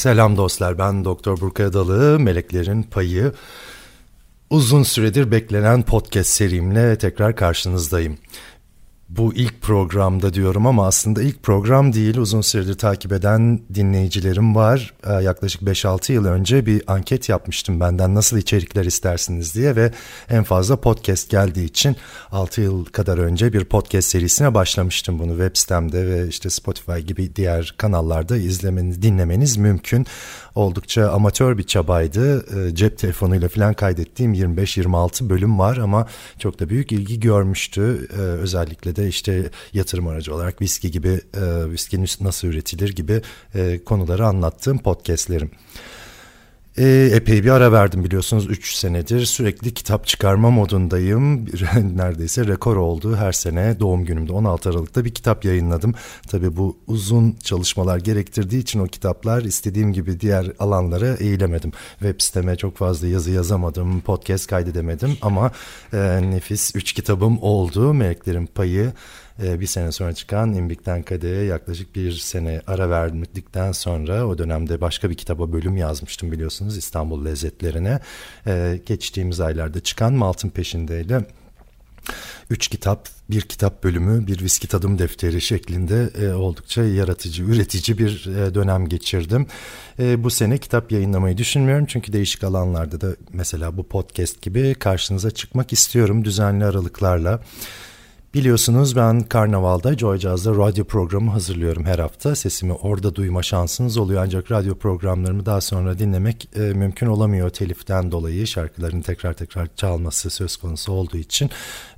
Selam dostlar ben Doktor Burkay Adalı. Meleklerin Payı. Uzun süredir beklenen podcast serimle tekrar karşınızdayım bu ilk programda diyorum ama aslında ilk program değil. Uzun süredir takip eden dinleyicilerim var. Ee, yaklaşık 5-6 yıl önce bir anket yapmıştım benden nasıl içerikler istersiniz diye ve en fazla podcast geldiği için 6 yıl kadar önce bir podcast serisine başlamıştım bunu web sitemde ve işte Spotify gibi diğer kanallarda izlemeniz, dinlemeniz mümkün. Oldukça amatör bir çabaydı. Ee, cep telefonuyla falan kaydettiğim 25-26 bölüm var ama çok da büyük ilgi görmüştü. Ee, özellikle de işte yatırım aracı olarak viski gibi e, viski nasıl üretilir gibi e, konuları anlattığım podcastlerim. E, epey bir ara verdim biliyorsunuz 3 senedir sürekli kitap çıkarma modundayım. Neredeyse rekor oldu her sene doğum günümde 16 Aralık'ta bir kitap yayınladım. Tabii bu uzun çalışmalar gerektirdiği için o kitaplar istediğim gibi diğer alanlara eğilemedim. Web siteme çok fazla yazı yazamadım, podcast kaydedemedim ama e, nefis 3 kitabım oldu. Meleklerin Payı, bir sene sonra çıkan İmbik'ten Kade'ye yaklaşık bir sene ara verdikten sonra o dönemde başka bir kitaba bölüm yazmıştım biliyorsunuz İstanbul lezzetlerine. Ee, geçtiğimiz aylarda çıkan Maltın Peşinde'yle üç kitap, bir kitap bölümü, bir viski tadım defteri şeklinde e, oldukça yaratıcı, üretici bir e, dönem geçirdim. E, bu sene kitap yayınlamayı düşünmüyorum çünkü değişik alanlarda da mesela bu podcast gibi karşınıza çıkmak istiyorum düzenli aralıklarla. Biliyorsunuz ben Karnaval'da Joy Jazz'da radyo programı hazırlıyorum her hafta. Sesimi orada duyma şansınız oluyor ancak radyo programlarımı daha sonra dinlemek e, mümkün olamıyor teliften dolayı. Şarkıların tekrar tekrar çalması söz konusu olduğu için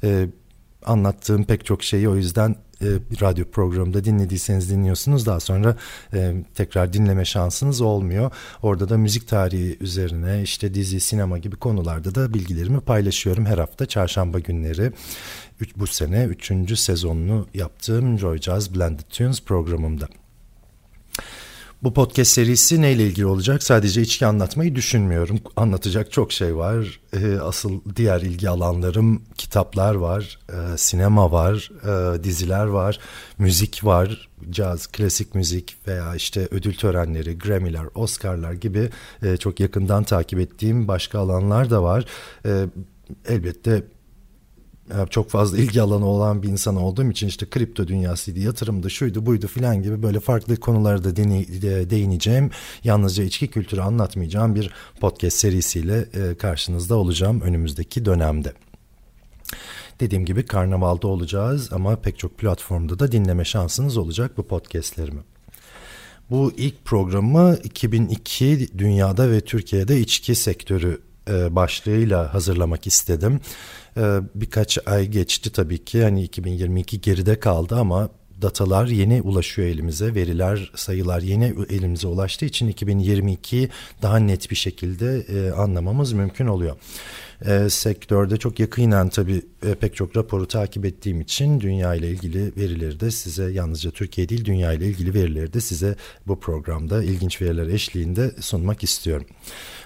e, anlattığım pek çok şeyi o yüzden e, radyo programında dinlediyseniz dinliyorsunuz daha sonra e, tekrar dinleme şansınız olmuyor. Orada da müzik tarihi üzerine işte dizi, sinema gibi konularda da bilgilerimi paylaşıyorum her hafta çarşamba günleri bu sene 3. sezonunu yaptığım Joy Jazz Blended Tunes programımda. Bu podcast serisi neyle ilgili olacak? Sadece içki anlatmayı düşünmüyorum. Anlatacak çok şey var. Ee, asıl diğer ilgi alanlarım kitaplar var, e, sinema var, e, diziler var, müzik var, caz, klasik müzik veya işte ödül törenleri, Grammy'ler, Oscar'lar gibi e, çok yakından takip ettiğim başka alanlar da var. Elbette çok fazla ilgi alanı olan bir insan olduğum için işte kripto dünyasıydı, yatırımdı, şuydu, buydu filan gibi böyle farklı konularda dene, değineceğim. Yalnızca içki kültürü anlatmayacağım bir podcast serisiyle e, karşınızda olacağım önümüzdeki dönemde. Dediğim gibi karnavalda olacağız ama pek çok platformda da dinleme şansınız olacak bu podcastlerimi. Bu ilk programı 2002 dünyada ve Türkiye'de içki sektörü e, başlığıyla hazırlamak istedim. E, birkaç ay geçti tabii ki hani 2022 geride kaldı ama datalar yeni ulaşıyor elimize, veriler, sayılar yeni elimize ulaştığı için 2022 daha net bir şekilde e, anlamamız mümkün oluyor. E, sektörde çok yakinen tabii e, pek çok raporu takip ettiğim için dünya ile ilgili verileri de size yalnızca Türkiye değil dünya ile ilgili verileri de size bu programda ilginç veriler eşliğinde sunmak istiyorum.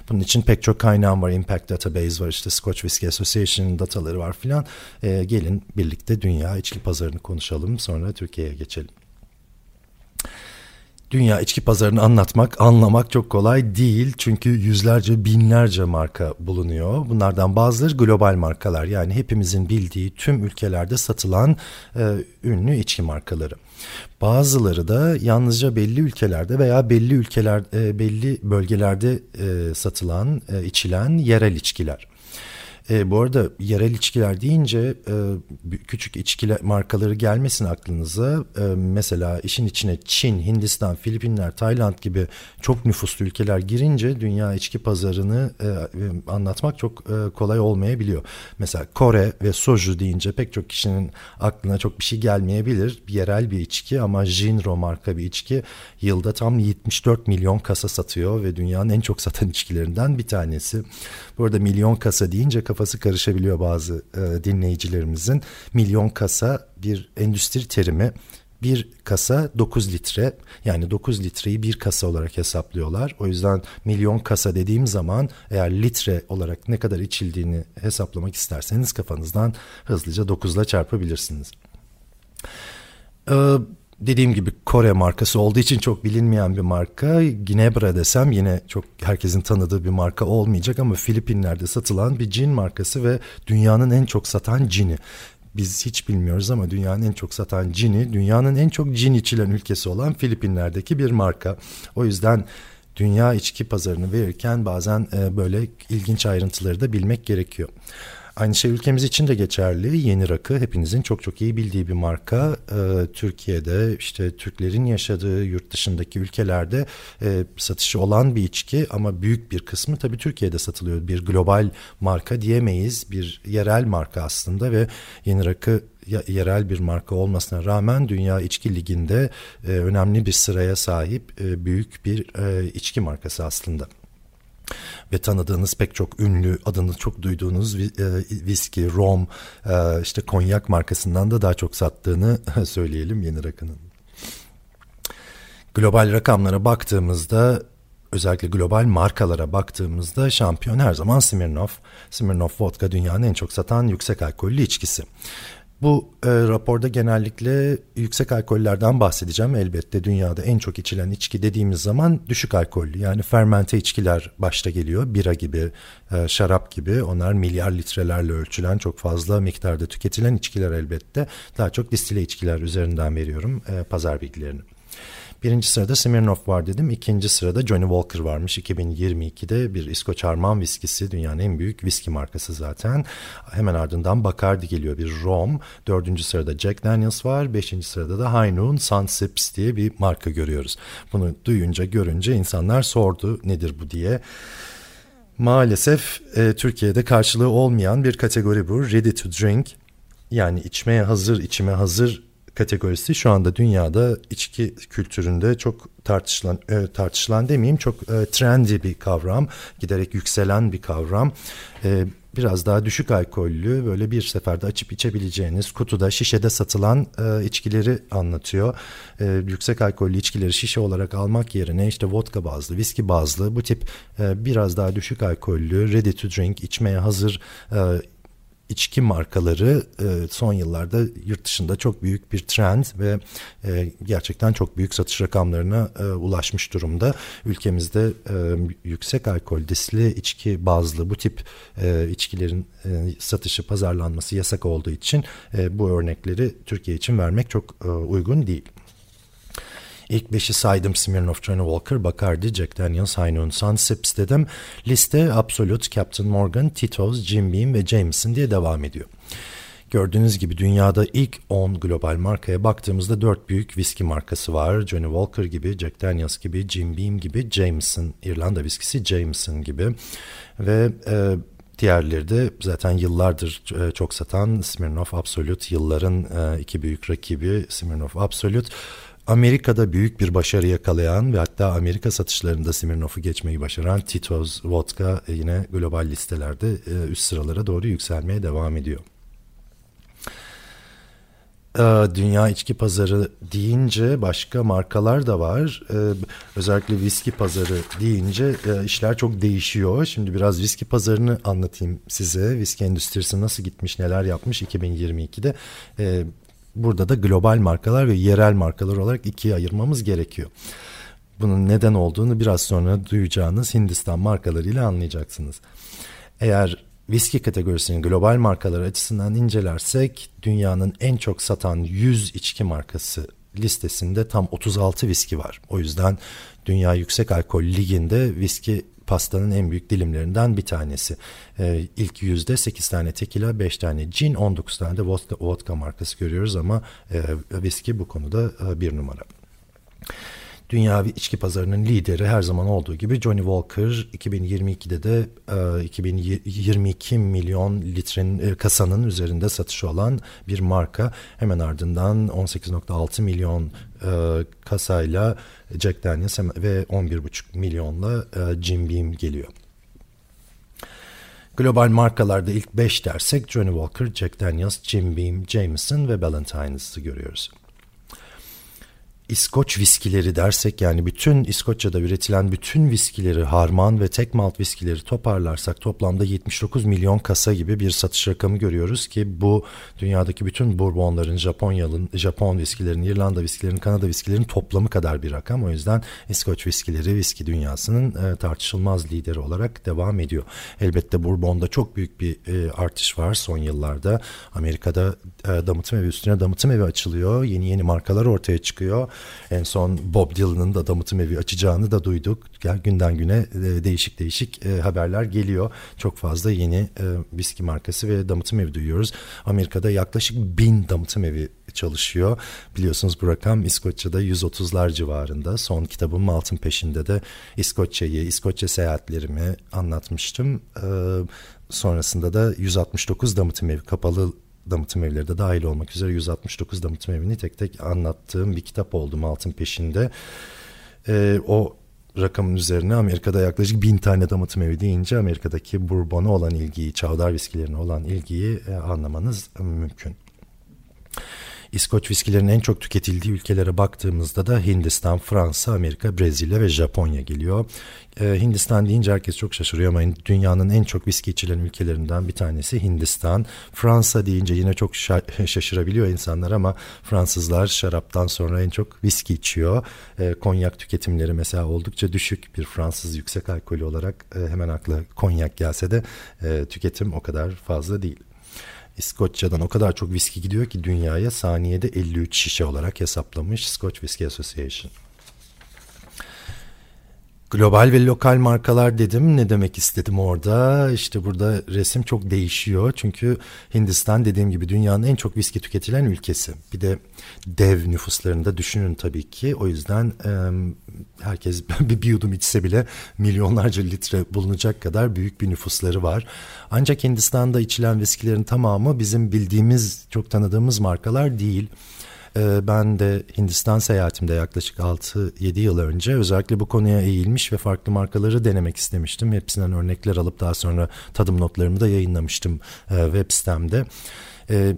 Bunun için pek çok kaynağım var. Impact Database var işte Scotch Whisky Association dataları var filan. E, gelin birlikte dünya içki pazarını konuşalım sonra Türkiye'ye geçelim. Dünya içki pazarını anlatmak, anlamak çok kolay değil. Çünkü yüzlerce, binlerce marka bulunuyor. Bunlardan bazıları global markalar. Yani hepimizin bildiği tüm ülkelerde satılan e, ünlü içki markaları. Bazıları da yalnızca belli ülkelerde veya belli ülkeler e, belli bölgelerde e, satılan, e, içilen yerel içkiler. E, bu arada yerel içkiler deyince e, küçük içkiler markaları gelmesin aklınıza. E, mesela işin içine Çin, Hindistan, Filipinler, Tayland gibi çok nüfuslu ülkeler girince dünya içki pazarını e, e, anlatmak çok e, kolay olmayabiliyor. Mesela Kore ve soju deyince pek çok kişinin aklına çok bir şey gelmeyebilir. Yerel bir içki ama Jinro marka bir içki yılda tam 74 milyon kasa satıyor ve dünyanın en çok satan içkilerinden bir tanesi. Bu arada milyon kasa deyince kafası karışabiliyor bazı e, dinleyicilerimizin. Milyon kasa bir endüstri terimi. Bir kasa 9 litre yani 9 litreyi bir kasa olarak hesaplıyorlar. O yüzden milyon kasa dediğim zaman eğer litre olarak ne kadar içildiğini hesaplamak isterseniz kafanızdan hızlıca 9 ile çarpabilirsiniz. Ee, dediğim gibi Kore markası olduğu için çok bilinmeyen bir marka. Ginebra desem yine çok herkesin tanıdığı bir marka olmayacak ama Filipinler'de satılan bir cin markası ve dünyanın en çok satan cini. Biz hiç bilmiyoruz ama dünyanın en çok satan cini, dünyanın en çok cin içilen ülkesi olan Filipinler'deki bir marka. O yüzden dünya içki pazarını verirken bazen e, böyle ilginç ayrıntıları da bilmek gerekiyor. Aynı şey ülkemiz için de geçerli. Yeni Rakı hepinizin çok çok iyi bildiği bir marka. Ee, Türkiye'de işte Türklerin yaşadığı yurt dışındaki ülkelerde e, satışı olan bir içki ama büyük bir kısmı tabii Türkiye'de satılıyor. Bir global marka diyemeyiz. Bir yerel marka aslında ve Yeni Rakı yerel bir marka olmasına rağmen Dünya İçki Ligi'nde e, önemli bir sıraya sahip e, büyük bir e, içki markası aslında ve tanıdığınız pek çok ünlü adını çok duyduğunuz e, viski, rom, e, işte konyak markasından da daha çok sattığını söyleyelim yeni rakının. Global rakamlara baktığımızda özellikle global markalara baktığımızda şampiyon her zaman Smirnoff. Smirnoff vodka dünyanın en çok satan yüksek alkollü içkisi. Bu e, raporda genellikle yüksek alkollerden bahsedeceğim. Elbette dünyada en çok içilen içki dediğimiz zaman düşük alkollü yani fermente içkiler başta geliyor. Bira gibi, e, şarap gibi onlar milyar litrelerle ölçülen çok fazla miktarda tüketilen içkiler elbette. Daha çok distile içkiler üzerinden veriyorum e, pazar bilgilerini. Birinci sırada Smirnoff var dedim. İkinci sırada Johnny Walker varmış. 2022'de bir İskoç Arman viskisi. Dünyanın en büyük viski markası zaten. Hemen ardından Bacardi geliyor bir rom. Dördüncü sırada Jack Daniels var. Beşinci sırada da High Noon Sun Sips diye bir marka görüyoruz. Bunu duyunca görünce insanlar sordu nedir bu diye. Maalesef e, Türkiye'de karşılığı olmayan bir kategori bu. Ready to drink yani içmeye hazır, içime hazır kategorisi şu anda dünyada içki kültüründe çok tartışılan e, tartışılan demeyeyim çok e, trendy bir kavram giderek yükselen bir kavram e, biraz daha düşük alkollü böyle bir seferde açıp içebileceğiniz kutuda şişede satılan e, içkileri anlatıyor. E, yüksek alkollü içkileri şişe olarak almak yerine işte vodka bazlı, viski bazlı bu tip e, biraz daha düşük alkollü, ready to drink, içmeye hazır e, içki markaları e, son yıllarda yurt dışında çok büyük bir trend ve e, gerçekten çok büyük satış rakamlarına e, ulaşmış durumda. Ülkemizde yüksek alkol, disli içki bazlı bu tip içkilerin satışı, pazarlanması yasak olduğu için bu örnekleri Türkiye için vermek çok uygun değil. İlk beşi saydım Smirnoff, Johnny Walker, Bacardi, Jack Daniels, Heineken, Sun Sips dedim. Liste Absolut, Captain Morgan, Tito's, Jim Beam ve Jameson diye devam ediyor. Gördüğünüz gibi dünyada ilk 10 global markaya baktığımızda 4 büyük viski markası var. Johnny Walker gibi, Jack Daniels gibi, Jim Beam gibi, Jameson, İrlanda viskisi Jameson gibi ve e, Diğerleri de zaten yıllardır e, çok satan Smirnoff Absolut, yılların e, iki büyük rakibi Smirnoff Absolut. Amerika'da büyük bir başarı yakalayan ve hatta Amerika satışlarında Smirnoff'u geçmeyi başaran Tito's Vodka e, yine global listelerde e, üst sıralara doğru yükselmeye devam ediyor. E, dünya içki pazarı deyince başka markalar da var. Özellikle viski pazarı deyince işler çok değişiyor. Şimdi biraz viski pazarını anlatayım size. Viski endüstrisi nasıl gitmiş, neler yapmış 2022'de. Burada da global markalar ve yerel markalar olarak ikiye ayırmamız gerekiyor. Bunun neden olduğunu biraz sonra duyacağınız Hindistan markalarıyla anlayacaksınız. Eğer viski kategorisinin global markalar açısından incelersek dünyanın en çok satan 100 içki markası listesinde tam 36 viski var. O yüzden Dünya Yüksek Alkol Ligi'nde viski pastanın en büyük dilimlerinden bir tanesi. E, ilk yüzde 8 tane tekila, 5 tane cin, 19 tane de vodka, vodka markası görüyoruz ama e, viski bu konuda e, bir numara. Dünya içki pazarının lideri her zaman olduğu gibi Johnny Walker 2022'de de e, 2022 milyon litrenin e, kasanın üzerinde satışı olan bir marka. Hemen ardından 18.6 milyon e, kasayla Jack Daniels ve 11.5 milyonla e, Jim Beam geliyor. Global markalarda ilk 5 dersek Johnny Walker, Jack Daniels, Jim Beam, Jameson ve Ballantines görüyoruz. İskoç viskileri dersek yani bütün İskoçya'da üretilen bütün viskileri harman ve tek malt viskileri toparlarsak toplamda 79 milyon kasa gibi bir satış rakamı görüyoruz ki bu dünyadaki bütün bourbonların, Japonya'nın, Japon viskilerin, İrlanda viskilerin, Kanada viskilerin toplamı kadar bir rakam. O yüzden İskoç viskileri viski dünyasının e, tartışılmaz lideri olarak devam ediyor. Elbette bourbonda çok büyük bir e, artış var son yıllarda. Amerika'da e, damıtım evi üstüne damıtım evi açılıyor. Yeni yeni markalar ortaya çıkıyor. En son Bob Dylan'ın da damıtım evi açacağını da duyduk. Yani günden güne e, değişik değişik e, haberler geliyor. Çok fazla yeni e, viski markası ve damıtım evi duyuyoruz. Amerika'da yaklaşık bin damıtım evi çalışıyor. Biliyorsunuz bu rakam İskoçya'da 130'lar civarında. Son kitabım Altın Peşinde de İskoçya'yı, İskoçya seyahatlerimi anlatmıştım. sonrasında da 169 damıtım evi kapalı damıtım evleri de dahil olmak üzere 169 damıtım evini tek tek anlattığım bir kitap oldu Altın Peşinde. E, o rakamın üzerine Amerika'da yaklaşık bin tane damıtım evi deyince Amerika'daki bourbon'a olan ilgiyi, çavdar viskilerine olan ilgiyi e, anlamanız mümkün. İskoç viskilerin en çok tüketildiği ülkelere baktığımızda da Hindistan, Fransa, Amerika, Brezilya ve Japonya geliyor. Ee, Hindistan deyince herkes çok şaşırıyor ama dünyanın en çok viski içilen ülkelerinden bir tanesi Hindistan. Fransa deyince yine çok şaşırabiliyor insanlar ama Fransızlar şaraptan sonra en çok viski içiyor. Ee, konyak tüketimleri mesela oldukça düşük bir Fransız yüksek alkolü olarak e, hemen akla konyak gelse de e, tüketim o kadar fazla değil. İskoçya'dan o kadar çok viski gidiyor ki dünyaya saniyede 53 şişe olarak hesaplamış Scotch Whisky Association. Global ve lokal markalar dedim. Ne demek istedim orada? İşte burada resim çok değişiyor. Çünkü Hindistan dediğim gibi dünyanın en çok viski tüketilen ülkesi. Bir de dev nüfuslarında düşünün tabii ki. O yüzden herkes bir, bir yudum içse bile milyonlarca litre bulunacak kadar büyük bir nüfusları var. Ancak Hindistan'da içilen viskilerin tamamı bizim bildiğimiz, çok tanıdığımız markalar değil. Ee, ben de Hindistan seyahatimde yaklaşık 6-7 yıl önce özellikle bu konuya eğilmiş ve farklı markaları denemek istemiştim. Hepsinden örnekler alıp daha sonra tadım notlarımı da yayınlamıştım e, web sitemde. E,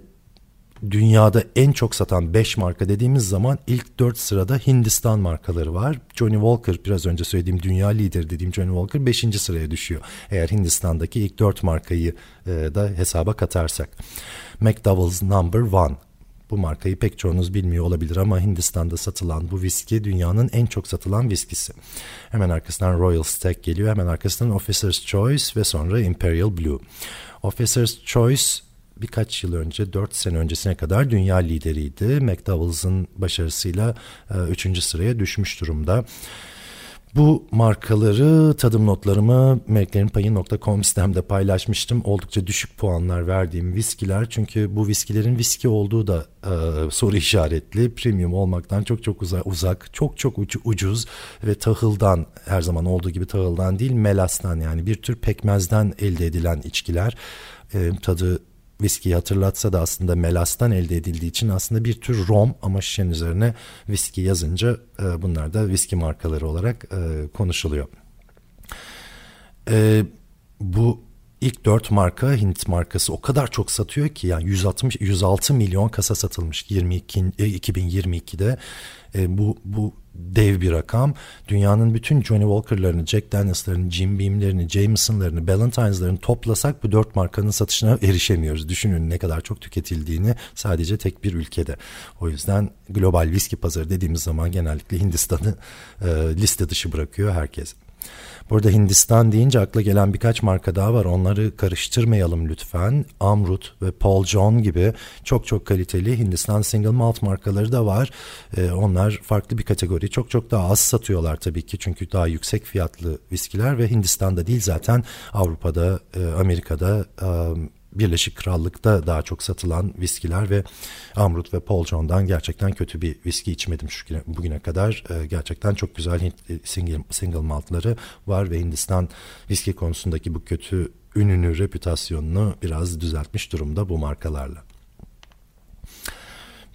dünyada en çok satan 5 marka dediğimiz zaman ilk 4 sırada Hindistan markaları var. Johnny Walker biraz önce söylediğim dünya lideri dediğim Johnny Walker 5. sıraya düşüyor. Eğer Hindistan'daki ilk 4 markayı e, da hesaba katarsak. McDowell's Number One bu markayı pek çoğunuz bilmiyor olabilir ama Hindistan'da satılan bu viski dünyanın en çok satılan viskisi. Hemen arkasından Royal Stag geliyor. Hemen arkasından Officer's Choice ve sonra Imperial Blue. Officer's Choice birkaç yıl önce, 4 sene öncesine kadar dünya lideriydi. McDowells'ın başarısıyla 3. E, sıraya düşmüş durumda. Bu markaları tadım notlarımı meleklerinpayı.com sitemde paylaşmıştım. Oldukça düşük puanlar verdiğim viskiler. Çünkü bu viskilerin viski olduğu da e, soru işaretli. Premium olmaktan çok çok uza, uzak, çok çok ucu, ucuz ve tahıldan her zaman olduğu gibi tahıldan değil melastan yani bir tür pekmezden elde edilen içkiler. E, tadı viskiyi hatırlatsa da aslında melastan elde edildiği için aslında bir tür rom ama şişenin üzerine viski yazınca e, bunlar da viski markaları olarak e, konuşuluyor. E, bu ilk dört marka Hint markası o kadar çok satıyor ki yani 160 106 milyon kasa satılmış 22 2022'de e, bu bu dev bir rakam. Dünyanın bütün Johnny Walker'larını, Jack Daniels'larını, Jim Beam'lerini, Jameson'larını, Ballantines''larını toplasak bu dört markanın satışına erişemiyoruz. Düşünün ne kadar çok tüketildiğini sadece tek bir ülkede. O yüzden global viski pazarı dediğimiz zaman genellikle Hindistan'ı e, liste dışı bırakıyor herkes. Burada Hindistan deyince akla gelen birkaç marka daha var. Onları karıştırmayalım lütfen. Amrut ve Paul John gibi çok çok kaliteli Hindistan single malt markaları da var. Ee, onlar farklı bir kategori. Çok çok daha az satıyorlar tabii ki. Çünkü daha yüksek fiyatlı viskiler ve Hindistan'da değil zaten Avrupa'da, e, Amerika'da e, Birleşik Krallık'ta daha çok satılan viskiler ve Amrut ve Paul John'dan gerçekten kötü bir viski içmedim şu güne, bugüne kadar. E, gerçekten çok güzel Hint, e, single, single maltları var ve Hindistan viski konusundaki bu kötü ününü, reputasyonunu biraz düzeltmiş durumda bu markalarla.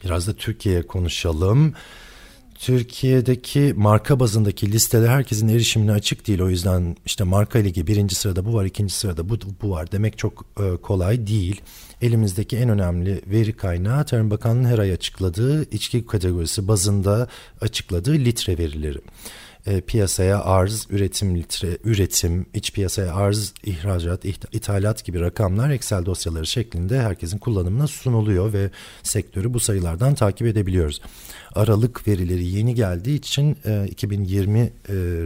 Biraz da Türkiye'ye konuşalım. Türkiye'deki marka bazındaki listeler herkesin erişimine açık değil. O yüzden işte marka ligi birinci sırada bu var, ikinci sırada bu, bu var demek çok e, kolay değil. Elimizdeki en önemli veri kaynağı Tarım Bakanlığı'nın her ay açıkladığı içki kategorisi bazında açıkladığı litre verileri e, piyasaya arz, üretim litre, üretim, iç piyasaya arz, ihracat, ithalat gibi rakamlar Excel dosyaları şeklinde herkesin kullanımına sunuluyor ve sektörü bu sayılardan takip edebiliyoruz. Aralık verileri yeni geldiği için e, 2020 e,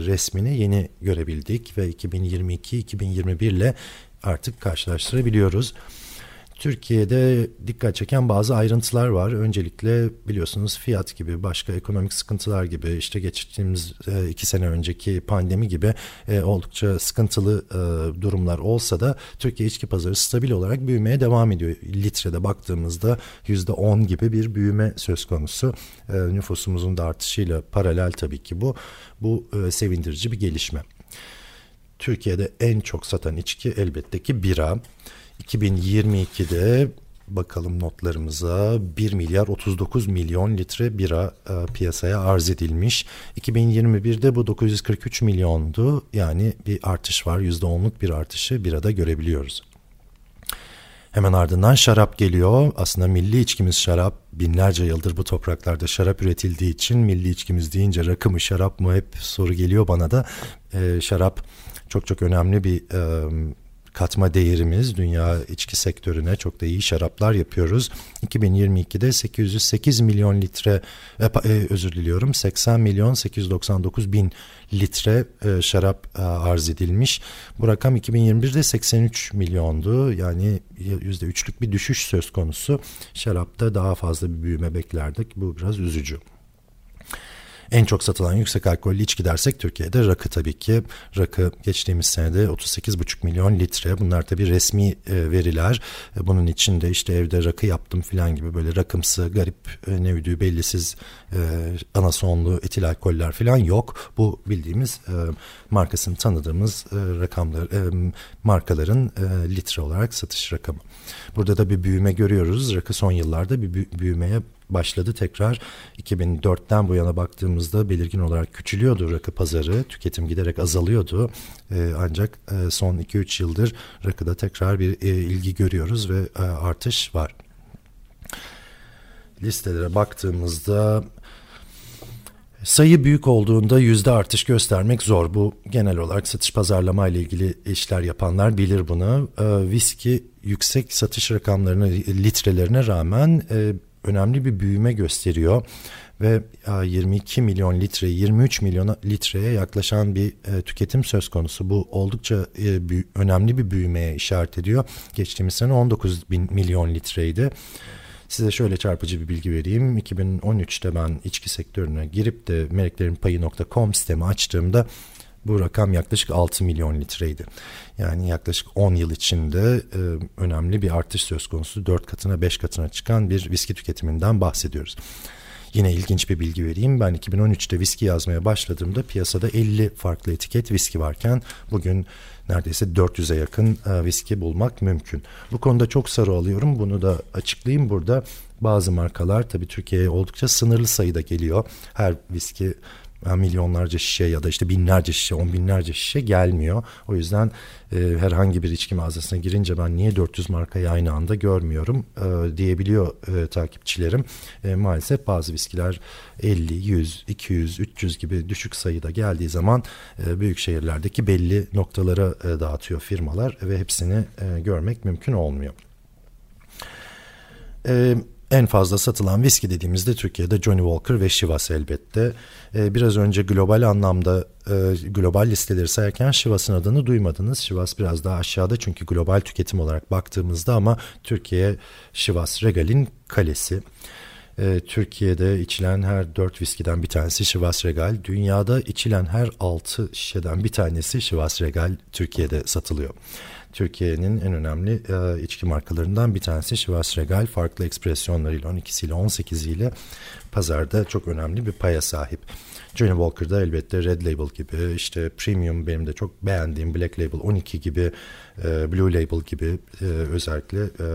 resmini yeni görebildik ve 2022-2021 ile artık karşılaştırabiliyoruz. Türkiye'de dikkat çeken bazı ayrıntılar var. Öncelikle biliyorsunuz fiyat gibi, başka ekonomik sıkıntılar gibi, işte geçtiğimiz e, iki sene önceki pandemi gibi e, oldukça sıkıntılı e, durumlar olsa da Türkiye içki pazarı stabil olarak büyümeye devam ediyor. Litrede baktığımızda yüzde on gibi bir büyüme söz konusu. Nüfusumuzun da artışıyla paralel tabii ki bu. Bu sevindirici bir gelişme. Türkiye'de en çok satan içki elbette ki bira. 2022'de bakalım notlarımıza 1 milyar 39 milyon litre bira e, piyasaya arz edilmiş. 2021'de bu 943 milyondu. Yani bir artış var. %10'luk bir artışı birada görebiliyoruz. Hemen ardından şarap geliyor. Aslında milli içkimiz şarap. Binlerce yıldır bu topraklarda şarap üretildiği için milli içkimiz deyince rakı mı şarap mı hep soru geliyor bana da. Ee, şarap çok çok önemli bir e, katma değerimiz dünya içki sektörüne çok da iyi şaraplar yapıyoruz. 2022'de 808 milyon litre e, e, özür diliyorum 80 milyon 899 bin litre e, şarap e, arz edilmiş. Bu rakam 2021'de 83 milyondu. Yani %3'lük bir düşüş söz konusu. Şarapta daha fazla bir büyüme beklerdik. Bu biraz üzücü. En çok satılan yüksek alkollü içki dersek Türkiye'de rakı tabii ki. Rakı geçtiğimiz senede 38,5 milyon litre. Bunlar tabii resmi e, veriler. E, bunun içinde işte evde rakı yaptım falan gibi böyle rakımsı, garip, e, ne üdüğü bellisiz anasonlu etil alkoller falan yok. Bu bildiğimiz markasını tanıdığımız rakamlar, markaların litre olarak satış rakamı. Burada da bir büyüme görüyoruz. Rakı son yıllarda bir büyümeye başladı tekrar. 2004'ten bu yana baktığımızda belirgin olarak küçülüyordu rakı pazarı. Tüketim giderek azalıyordu. E, ancak e, son 2-3 yıldır rakıda tekrar bir e, ilgi görüyoruz ve e, artış var. Listelere baktığımızda Sayı büyük olduğunda yüzde artış göstermek zor. Bu genel olarak satış pazarlama ile ilgili işler yapanlar bilir bunu. E, viski yüksek satış rakamlarına, litrelerine rağmen önemli bir büyüme gösteriyor ve 22 milyon litre 23 milyon litreye yaklaşan bir e, tüketim söz konusu. Bu oldukça e, önemli bir büyümeye işaret ediyor. Geçtiğimiz sene 19 bin milyon litreydi. Size şöyle çarpıcı bir bilgi vereyim. 2013'te ben içki sektörüne girip de meleklerinpayı.com sitemi açtığımda bu rakam yaklaşık 6 milyon litreydi. Yani yaklaşık 10 yıl içinde e, önemli bir artış söz konusu. 4 katına 5 katına çıkan bir viski tüketiminden bahsediyoruz. Yine ilginç bir bilgi vereyim. Ben 2013'te viski yazmaya başladığımda piyasada 50 farklı etiket viski varken bugün neredeyse 400'e yakın e, viski bulmak mümkün. Bu konuda çok sarı alıyorum. Bunu da açıklayayım burada. Bazı markalar tabii Türkiye'ye oldukça sınırlı sayıda geliyor. Her viski milyonlarca şişe ya da işte binlerce şişe, on binlerce şişe gelmiyor. O yüzden e, herhangi bir içki mağazasına girince ben niye 400 markayı aynı anda görmüyorum e, diyebiliyor e, takipçilerim. E, maalesef bazı viskiler 50, 100, 200, 300 gibi düşük sayıda geldiği zaman e, büyük şehirlerdeki belli noktalara e, dağıtıyor firmalar ve hepsini e, görmek mümkün olmuyor. Evet en fazla satılan viski dediğimizde Türkiye'de Johnny Walker ve Chivas elbette. Ee, biraz önce global anlamda e, global listeleri sayarken Chivas'ın adını duymadınız. Chivas biraz daha aşağıda çünkü global tüketim olarak baktığımızda ama Türkiye Chivas Regal'in kalesi. Ee, Türkiye'de içilen her dört viskiden bir tanesi Chivas Regal. Dünyada içilen her altı şişeden bir tanesi Chivas Regal Türkiye'de satılıyor. Türkiye'nin en önemli e, içki markalarından bir tanesi Chivas Regal. Farklı ekspresyonlarıyla 12'siyle 18'iyle pazarda çok önemli bir paya sahip. Johnny Walker'da elbette Red Label gibi işte Premium benim de çok beğendiğim Black Label 12 gibi e, Blue Label gibi e, özellikle e,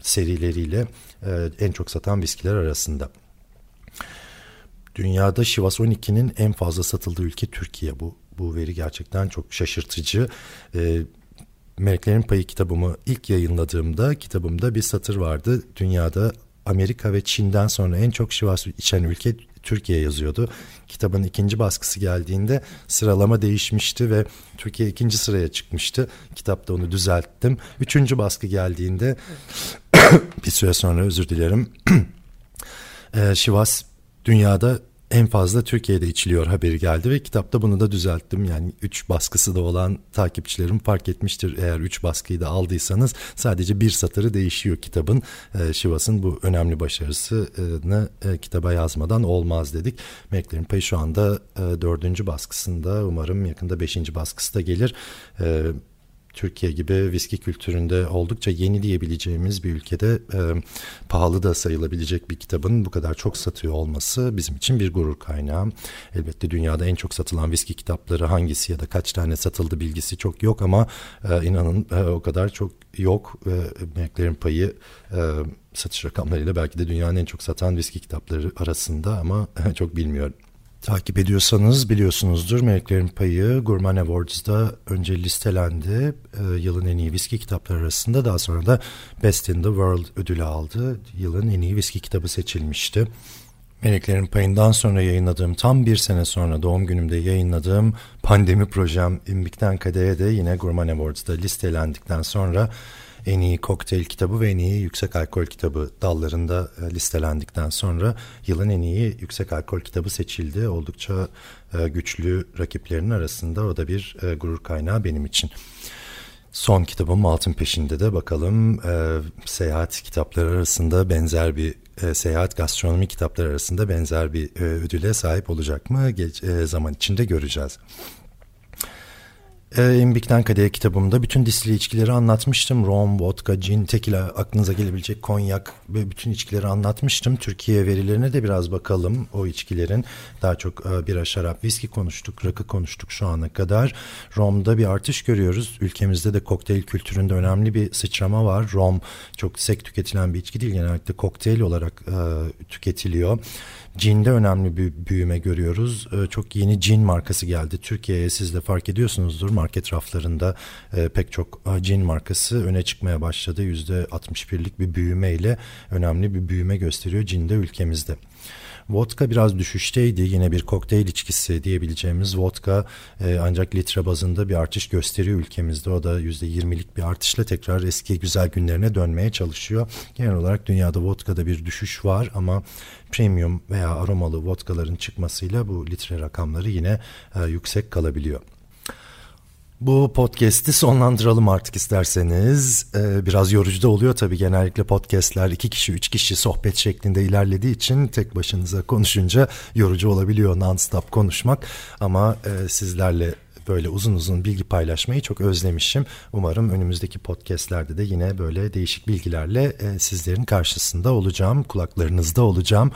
serileriyle e, en çok satan viskiler arasında. Dünyada Şivas 12'nin en fazla satıldığı ülke Türkiye. Bu bu veri gerçekten çok şaşırtıcı. E, Meleklerin Payı kitabımı ilk yayınladığımda kitabımda bir satır vardı. Dünyada Amerika ve Çin'den sonra en çok Şivas içen ülke Türkiye yazıyordu. Kitabın ikinci baskısı geldiğinde sıralama değişmişti ve Türkiye ikinci sıraya çıkmıştı. Kitapta onu düzelttim. Üçüncü baskı geldiğinde bir süre sonra özür dilerim. Ee, Şivas dünyada en fazla Türkiye'de içiliyor haberi geldi ve kitapta bunu da düzelttim. Yani 3 baskısı da olan takipçilerim fark etmiştir. Eğer 3 baskıyı da aldıysanız sadece bir satırı değişiyor kitabın. E, Şivas'ın bu önemli başarısını e, kitaba yazmadan olmaz dedik. Meleklerin Payı şu anda e, dördüncü baskısında umarım yakında beşinci baskısı da gelir. E, Türkiye gibi viski kültüründe oldukça yeni diyebileceğimiz bir ülkede e, pahalı da sayılabilecek bir kitabın bu kadar çok satıyor olması bizim için bir gurur kaynağı. Elbette dünyada en çok satılan viski kitapları hangisi ya da kaç tane satıldı bilgisi çok yok ama e, inanın e, o kadar çok yok. E, Meleklerin payı e, satış rakamlarıyla belki de dünyanın en çok satan viski kitapları arasında ama çok bilmiyorum. Takip ediyorsanız biliyorsunuzdur Meleklerin Payı Gurman Awards'da önce listelendi. E, yılın en iyi viski kitapları arasında daha sonra da Best in the World ödülü aldı. Yılın en iyi viski kitabı seçilmişti. Meleklerin Payı'ndan sonra yayınladığım tam bir sene sonra doğum günümde yayınladığım pandemi projem İmbik'ten Kade'ye de yine Gurman Awards'da listelendikten sonra en iyi kokteyl kitabı ve en iyi yüksek alkol kitabı dallarında e, listelendikten sonra yılın en iyi yüksek alkol kitabı seçildi. Oldukça e, güçlü rakiplerin arasında o da bir e, gurur kaynağı benim için. Son kitabım Altın Peşinde de bakalım seyahat kitapları arasında benzer bir seyahat gastronomi kitapları arasında benzer bir ödüle sahip olacak mı? Geç, zaman içinde göreceğiz. E, İmbik'ten Kadeh kitabımda bütün distili içkileri anlatmıştım. Rom, vodka, gin, tekila, aklınıza gelebilecek konyak ve bütün içkileri anlatmıştım. Türkiye verilerine de biraz bakalım o içkilerin. Daha çok e, bira, şarap, viski konuştuk, rakı konuştuk şu ana kadar. Rom'da bir artış görüyoruz. Ülkemizde de kokteyl kültüründe önemli bir sıçrama var. Rom çok sek tüketilen bir içki değil. Genellikle kokteyl olarak e, tüketiliyor. Cin'de önemli bir büyüme görüyoruz. Ee, çok yeni cin markası geldi Türkiye'ye siz de fark ediyorsunuzdur. Market raflarında e, pek çok cin markası öne çıkmaya başladı. %61'lik bir büyümeyle önemli bir büyüme gösteriyor Cin'de ülkemizde. Vodka biraz düşüşteydi. Yine bir kokteyl içkisi diyebileceğimiz vodka e, ancak litre bazında bir artış gösteriyor ülkemizde. O da %20'lik bir artışla tekrar eski güzel günlerine dönmeye çalışıyor. Genel olarak dünyada vodkada bir düşüş var ama premium veya aromalı vodkaların çıkmasıyla bu litre rakamları yine e, yüksek kalabiliyor. Bu podcast'i sonlandıralım artık isterseniz. Ee, biraz yorucu da oluyor tabii genellikle podcast'ler iki kişi üç kişi sohbet şeklinde ilerlediği için tek başınıza konuşunca yorucu olabiliyor non-stop konuşmak. Ama e, sizlerle böyle uzun uzun bilgi paylaşmayı çok özlemişim. Umarım önümüzdeki podcastlerde de yine böyle değişik bilgilerle e, sizlerin karşısında olacağım, kulaklarınızda olacağım.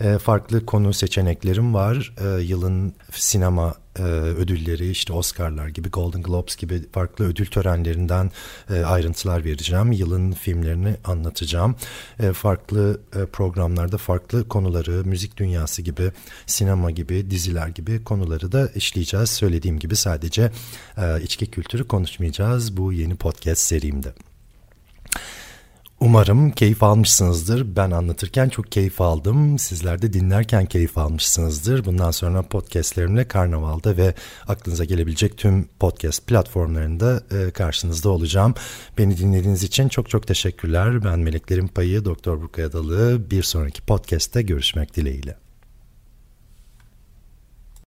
E, farklı konu seçeneklerim var. E, yılın sinema e, ödülleri işte Oscar'lar gibi Golden Globes gibi farklı ödül törenlerinden e, ayrıntılar vereceğim. Yılın filmlerini anlatacağım. E, farklı e, programlarda farklı konuları müzik dünyası gibi sinema gibi diziler gibi konuları da işleyeceğiz. Söylediğim gibi sadece içki kültürü konuşmayacağız bu yeni podcast serimde. Umarım keyif almışsınızdır. Ben anlatırken çok keyif aldım. Sizler de dinlerken keyif almışsınızdır. Bundan sonra podcastlerimle Karnaval'da ve aklınıza gelebilecek tüm podcast platformlarında e, karşınızda olacağım. Beni dinlediğiniz için çok çok teşekkürler. Ben Meleklerin Payı Doktor Burkaya Dalı. Bir sonraki podcast'te görüşmek dileğiyle.